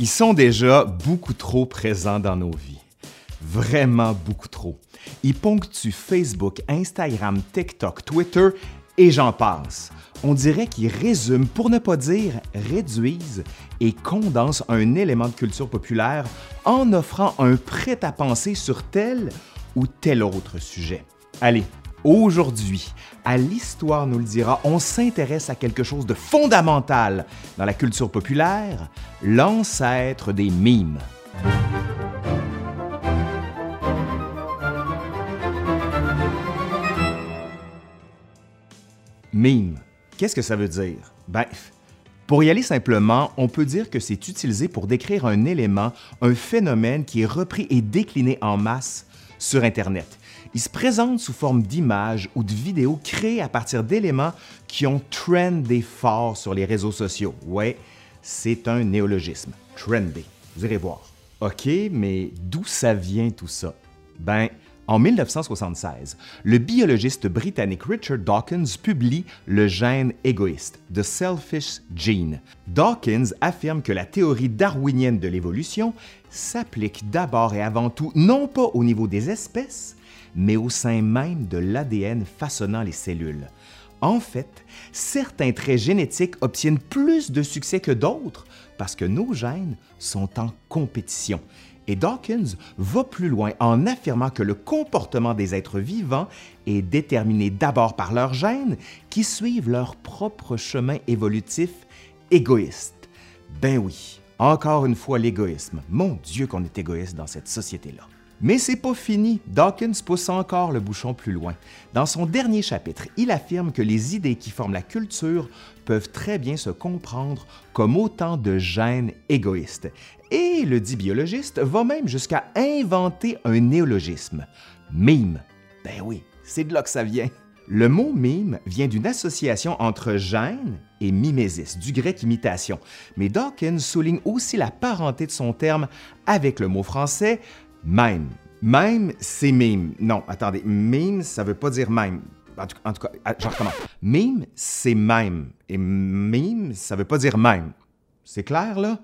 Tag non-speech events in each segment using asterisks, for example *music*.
Ils sont déjà beaucoup trop présents dans nos vies. Vraiment beaucoup trop. Ils ponctuent Facebook, Instagram, TikTok, Twitter et j'en passe. On dirait qu'ils résument, pour ne pas dire réduisent, et condensent un élément de culture populaire en offrant un prêt-à-penser sur tel ou tel autre sujet. Allez, aujourd'hui, à l'Histoire nous le dira, on s'intéresse à quelque chose de fondamental dans la culture populaire, l'ancêtre des mimes. Mime, qu'est-ce que ça veut dire? Ben, pour y aller simplement, on peut dire que c'est utilisé pour décrire un élément, un phénomène qui est repris et décliné en masse sur Internet. Il se présente sous forme d'images ou de vidéos créées à partir d'éléments qui ont trendé fort sur les réseaux sociaux. Ouais, c'est un néologisme. Trendy. Vous irez voir. OK, mais d'où ça vient tout ça? Ben, en 1976, le biologiste britannique Richard Dawkins publie Le gène égoïste, The Selfish Gene. Dawkins affirme que la théorie darwinienne de l'évolution s'applique d'abord et avant tout non pas au niveau des espèces, mais au sein même de l'ADN façonnant les cellules. En fait, certains traits génétiques obtiennent plus de succès que d'autres parce que nos gènes sont en compétition et Dawkins va plus loin en affirmant que le comportement des êtres vivants est déterminé d'abord par leurs gènes qui suivent leur propre chemin évolutif égoïste. Ben oui, encore une fois l'égoïsme. Mon Dieu qu'on est égoïste dans cette société-là. Mais c'est pas fini. Dawkins pousse encore le bouchon plus loin. Dans son dernier chapitre, il affirme que les idées qui forment la culture peuvent très bien se comprendre comme autant de gènes égoïstes. Et le dit biologiste va même jusqu'à inventer un néologisme. Mime. Ben oui, c'est de là que ça vient. Le mot mime vient d'une association entre gène et mimésis, du grec imitation. Mais Dawkins souligne aussi la parenté de son terme avec le mot français même. Même, c'est mime. Non, attendez, mime, ça veut pas dire même. En tout, cas, ah, je recommence. Mime, c'est même. Et mime, ça veut pas dire même. C'est clair, là?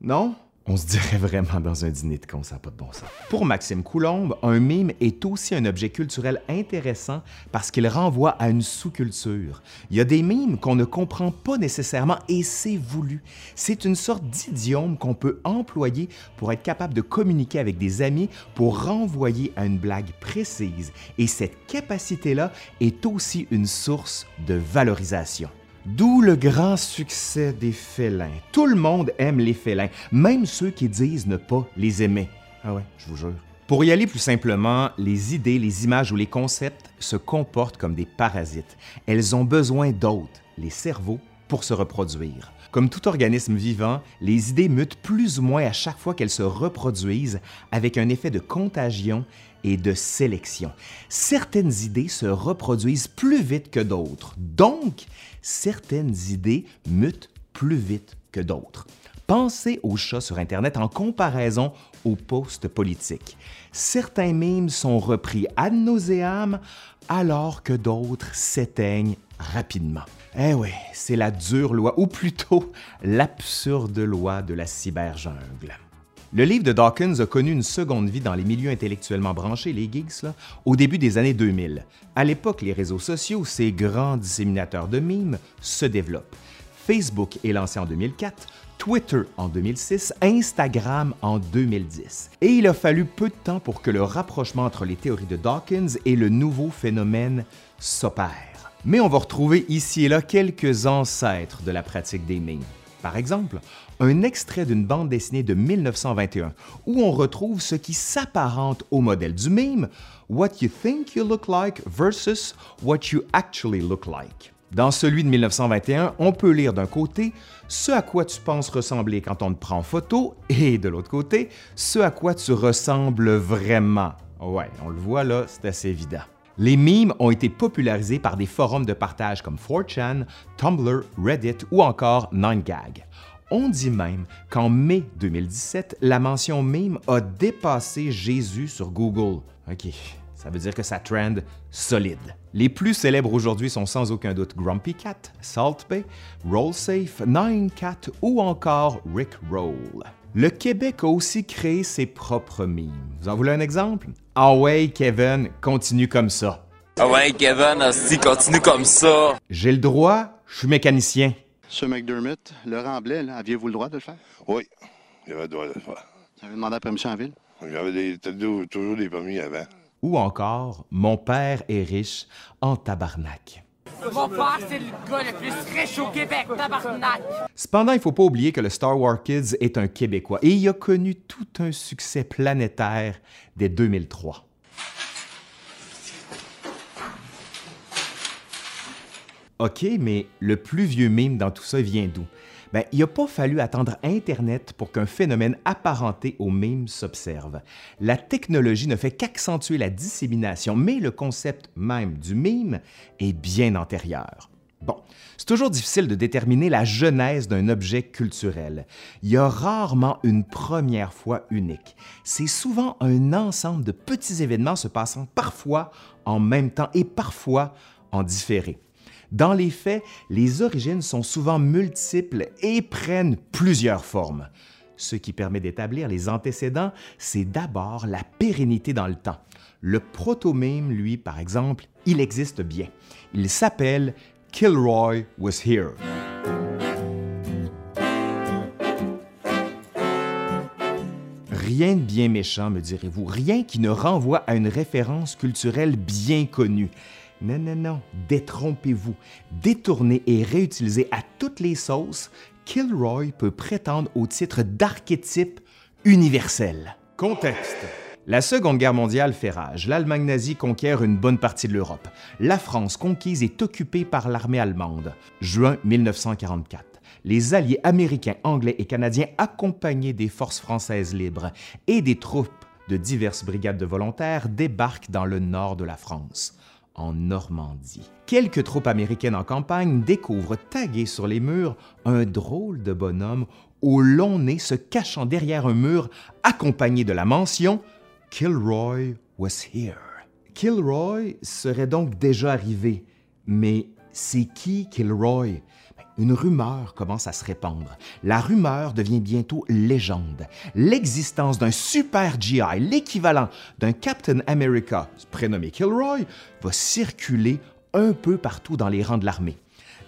Non? On se dirait vraiment dans un dîner de con, ça pas de bon sens. Pour Maxime Coulombe, un mime est aussi un objet culturel intéressant parce qu'il renvoie à une sous-culture. Il y a des mimes qu'on ne comprend pas nécessairement et c'est voulu. C'est une sorte d'idiome qu'on peut employer pour être capable de communiquer avec des amis pour renvoyer à une blague précise. Et cette capacité-là est aussi une source de valorisation. D'où le grand succès des félins. Tout le monde aime les félins, même ceux qui disent ne pas les aimer. Ah ouais, je vous jure. Pour y aller plus simplement, les idées, les images ou les concepts se comportent comme des parasites. Elles ont besoin d'hôtes, les cerveaux, pour se reproduire. Comme tout organisme vivant, les idées mutent plus ou moins à chaque fois qu'elles se reproduisent avec un effet de contagion et de sélection. Certaines idées se reproduisent plus vite que d'autres, donc certaines idées mutent plus vite que d'autres. Pensez aux chats sur Internet en comparaison aux posts politiques. Certains mimes sont repris ad nauseam alors que d'autres s'éteignent rapidement. Eh oui, c'est la dure loi, ou plutôt l'absurde loi de la cyberjungle. Le livre de Dawkins a connu une seconde vie dans les milieux intellectuellement branchés, les geeks, au début des années 2000. À l'époque, les réseaux sociaux, ces grands disséminateurs de mimes, se développent. Facebook est lancé en 2004, Twitter en 2006, Instagram en 2010. Et il a fallu peu de temps pour que le rapprochement entre les théories de Dawkins et le nouveau phénomène s'opère. Mais on va retrouver ici et là quelques ancêtres de la pratique des mimes. Par exemple, un extrait d'une bande dessinée de 1921 où on retrouve ce qui s'apparente au modèle du mime, What you think you look like versus what you actually look like. Dans celui de 1921, on peut lire d'un côté ce à quoi tu penses ressembler quand on te prend photo et de l'autre côté, ce à quoi tu ressembles vraiment. Ouais, on le voit là, c'est assez évident. Les memes ont été popularisés par des forums de partage comme 4chan, Tumblr, Reddit ou encore 9gag. On dit même qu'en mai 2017, la mention meme a dépassé Jésus sur Google. OK, Ça veut dire que ça trend solide. Les plus célèbres aujourd'hui sont sans aucun doute Grumpy Cat, Salt Bay, Roll Safe, Nine Cat ou encore Rick Roll. Le Québec a aussi créé ses propres mimes. Vous en voulez un exemple? Ah ouais, Kevin, continue comme ça. Ah ouais, Kevin, si continue comme ça. J'ai le droit, je suis mécanicien. Monsieur McDermott, Laurent Blais, là, aviez-vous le droit de le faire? Oui, il y avait le droit de le faire. Vous avez demandé la permission en ville? J'avais toujours des permis avant. Ou encore, mon père est riche en tabarnak. Mon père, c'est le gars le plus riche au Québec! Cependant, il ne faut pas oublier que le Star Wars Kids est un Québécois et il a connu tout un succès planétaire dès 2003. OK, mais le plus vieux mime dans tout ça vient d'où? Ben, il n'a pas fallu attendre Internet pour qu'un phénomène apparenté au mime s'observe. La technologie ne fait qu'accentuer la dissémination, mais le concept même du mime est bien antérieur. Bon, c'est toujours difficile de déterminer la genèse d'un objet culturel. Il y a rarement une première fois unique. C'est souvent un ensemble de petits événements se passant parfois en même temps et parfois en différé. Dans les faits, les origines sont souvent multiples et prennent plusieurs formes. Ce qui permet d'établir les antécédents, c'est d'abord la pérennité dans le temps. Le proto-mime, lui, par exemple, il existe bien. Il s'appelle Kilroy Was Here. Rien de bien méchant, me direz-vous, rien qui ne renvoie à une référence culturelle bien connue. Non, non, non, détrompez-vous. Détourné et réutilisé à toutes les sauces, Kilroy peut prétendre au titre d'archétype universel. Contexte. La Seconde Guerre mondiale fait rage. L'Allemagne nazie conquiert une bonne partie de l'Europe. La France conquise est occupée par l'armée allemande. Juin 1944. Les alliés américains, anglais et canadiens, accompagnés des forces françaises libres et des troupes de diverses brigades de volontaires, débarquent dans le nord de la France en Normandie. Quelques troupes américaines en campagne découvrent tagué sur les murs un drôle de bonhomme au long nez se cachant derrière un mur accompagné de la mention Kilroy was here. Kilroy serait donc déjà arrivé, mais c'est qui Kilroy? Une rumeur commence à se répandre. La rumeur devient bientôt légende. L'existence d'un super GI, l'équivalent d'un Captain America, prénommé Kilroy, va circuler un peu partout dans les rangs de l'armée.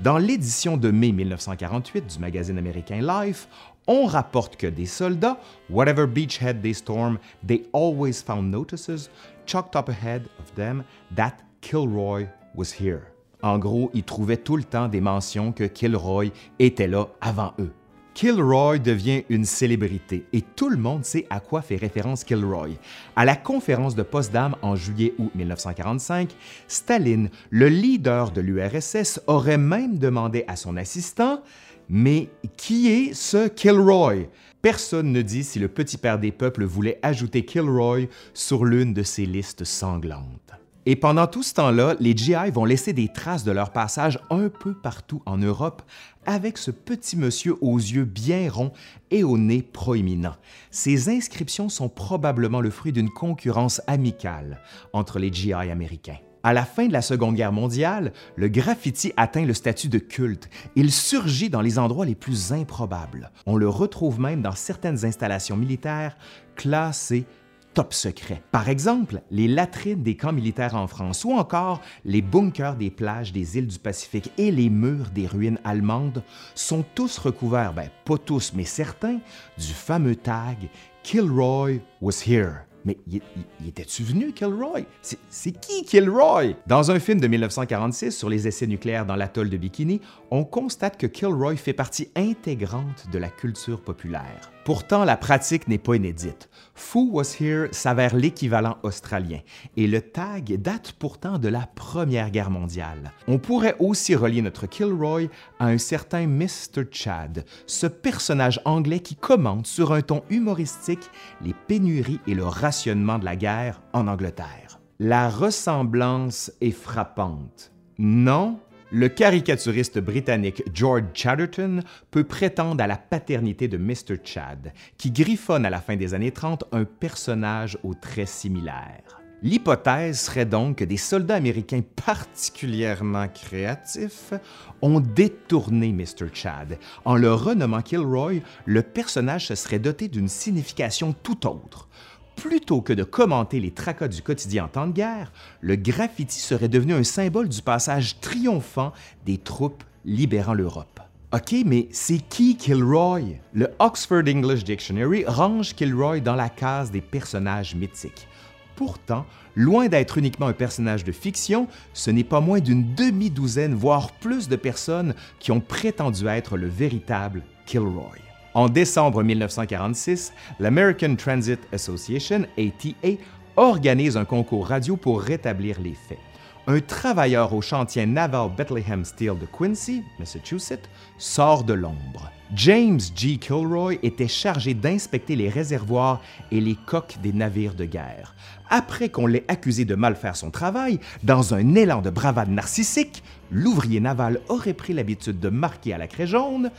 Dans l'édition de mai 1948 du magazine américain Life, on rapporte que des soldats, whatever beachhead they storm, they always found notices chalked up ahead of them that Kilroy was here. En gros, ils trouvaient tout le temps des mentions que Kilroy était là avant eux. Kilroy devient une célébrité et tout le monde sait à quoi fait référence Kilroy. À la conférence de Potsdam en juillet-août 1945, Staline, le leader de l'URSS, aurait même demandé à son assistant Mais qui est ce Kilroy? Personne ne dit si le petit père des peuples voulait ajouter Kilroy sur l'une de ses listes sanglantes. Et pendant tout ce temps-là, les GI vont laisser des traces de leur passage un peu partout en Europe avec ce petit monsieur aux yeux bien ronds et au nez proéminent. Ces inscriptions sont probablement le fruit d'une concurrence amicale entre les GI américains. À la fin de la Seconde Guerre mondiale, le graffiti atteint le statut de culte. Il surgit dans les endroits les plus improbables. On le retrouve même dans certaines installations militaires classées top secret. Par exemple, les latrines des camps militaires en France ou encore les bunkers des plages des îles du Pacifique et les murs des ruines allemandes sont tous recouverts, ben pas tous, mais certains, du fameux tag Kilroy was here. Mais y, était-tu venu, Kilroy? C'est qui, Kilroy? Dans un film de 1946 sur les essais nucléaires dans l'atoll de Bikini, on constate que Kilroy fait partie intégrante de la culture populaire. Pourtant, la pratique n'est pas inédite. Foo Was Here s'avère l'équivalent australien, et le tag date pourtant de la Première Guerre mondiale. On pourrait aussi relier notre Kilroy à un certain Mr. Chad, ce personnage anglais qui commente sur un ton humoristique les pénuries et le de la guerre en Angleterre. La ressemblance est frappante. Non, le caricaturiste britannique George Chatterton peut prétendre à la paternité de Mr. Chad, qui griffonne à la fin des années 30 un personnage aux traits similaires. L'hypothèse serait donc que des soldats américains particulièrement créatifs ont détourné Mr. Chad. En le renommant Kilroy, le personnage se serait doté d'une signification tout autre. Plutôt que de commenter les tracas du quotidien en temps de guerre, le graffiti serait devenu un symbole du passage triomphant des troupes libérant l'Europe. OK, mais c'est qui Kilroy? Le Oxford English Dictionary range Kilroy dans la case des personnages mythiques. Pourtant, loin d'être uniquement un personnage de fiction, ce n'est pas moins d'une demi-douzaine, voire plus de personnes qui ont prétendu être le véritable Kilroy. En décembre 1946, l'American Transit Association, ATA, organise un concours radio pour rétablir les faits. Un travailleur au chantier naval Bethlehem Steel de Quincy, Massachusetts, sort de l'ombre. James G. Kilroy était chargé d'inspecter les réservoirs et les coques des navires de guerre. Après qu'on l'ait accusé de mal faire son travail, dans un élan de bravade narcissique, l'ouvrier naval aurait pris l'habitude de marquer à la craie jaune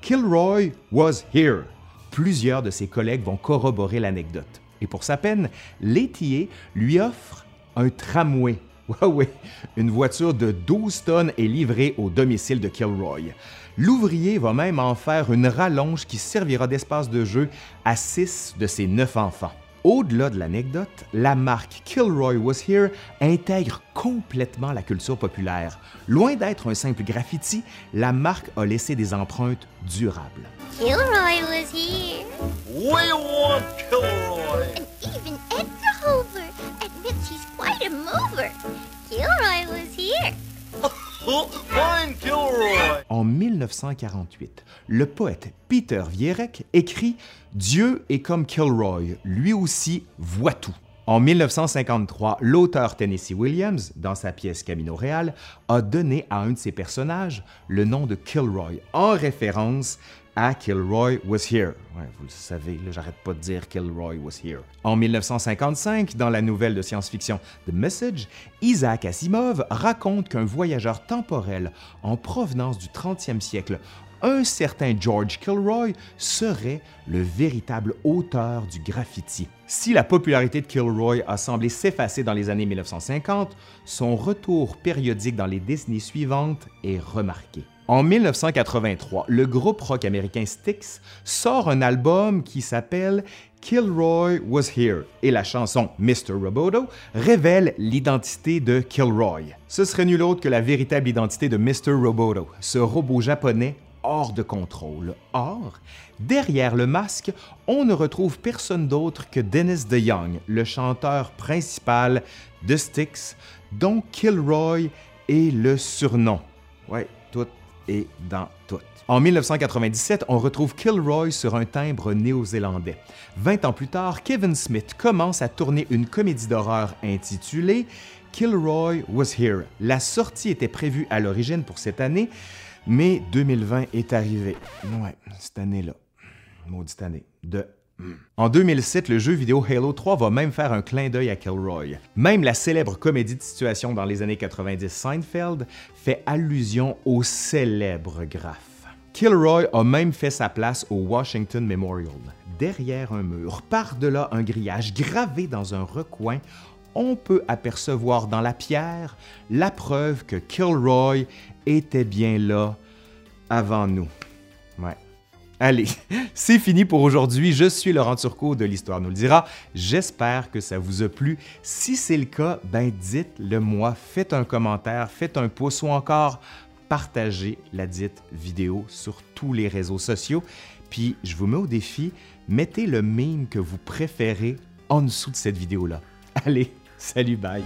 Kilroy was here. Plusieurs de ses collègues vont corroborer l'anecdote. Et pour sa peine, l'étier lui offre un tramway. *laughs* Ouais, ouais, une voiture de 12 tonnes est livrée au domicile de Kilroy. L'ouvrier va même en faire une rallonge qui servira d'espace de jeu à six de ses neuf enfants. Au-delà de l'anecdote, la marque Kilroy Was Here intègre complètement la culture populaire. Loin d'être un simple graffiti, la marque a laissé des empreintes durables. Kilroy was here. We want Kilroy. And even Edgar Hoover admits he's quite a mover. Kilroy was here. Kilroy. En 1948, le poète Peter Vierek écrit Dieu est comme Kilroy, lui aussi voit tout. En 1953, l'auteur Tennessee Williams, dans sa pièce Camino Real, a donné à un de ses personnages le nom de Kilroy, en référence à Kilroy Was Here. Vous le savez, j'arrête pas de dire Kilroy Was Here. En 1955, dans la nouvelle de science-fiction The Message, Isaac Asimov raconte qu'un voyageur temporel en provenance du 30e siècle un certain George Kilroy serait le véritable auteur du graffiti. Si la popularité de Kilroy a semblé s'effacer dans les années 1950, son retour périodique dans les décennies suivantes est remarqué. En 1983, le groupe rock américain Styx sort un album qui s'appelle Kilroy Was Here et la chanson Mr. Roboto révèle l'identité de Kilroy. Ce serait nul autre que la véritable identité de Mr. Roboto, ce robot japonais hors de contrôle. Or, derrière le masque, on ne retrouve personne d'autre que Dennis DeYoung, le chanteur principal de Styx, dont Kilroy est le surnom. Est dans tout. En 1997, on retrouve Kilroy sur un timbre néo-zélandais. Vingt ans plus tard, Kevin Smith commence à tourner une comédie d'horreur intitulée Kilroy Was Here. La sortie était prévue à l'origine pour cette année, mais 2020 est arrivé. Ouais, cette année-là. Maudite année. En 2007, le jeu vidéo Halo 3 va même faire un clin d'œil à Kilroy. Même la célèbre comédie de situation dans les années 90 Seinfeld fait allusion au célèbre graphe. Kilroy a même fait sa place au Washington Memorial. Derrière un mur, par-delà un grillage gravé dans un recoin, on peut apercevoir dans la pierre la preuve que Kilroy était bien là avant nous. Ouais. Allez, *laughs* c'est fini pour aujourd'hui. Je suis Laurent Turcot de l'Histoire nous le dira. J'espère que ça vous a plu. Si c'est le cas, ben dites-le moi. Faites un commentaire, faites un pouce ou encore partagez la dite vidéo sur tous les réseaux sociaux. Puis je vous mets au défi, mettez le meme que vous préférez en dessous de cette vidéo-là. Allez, salut, bye!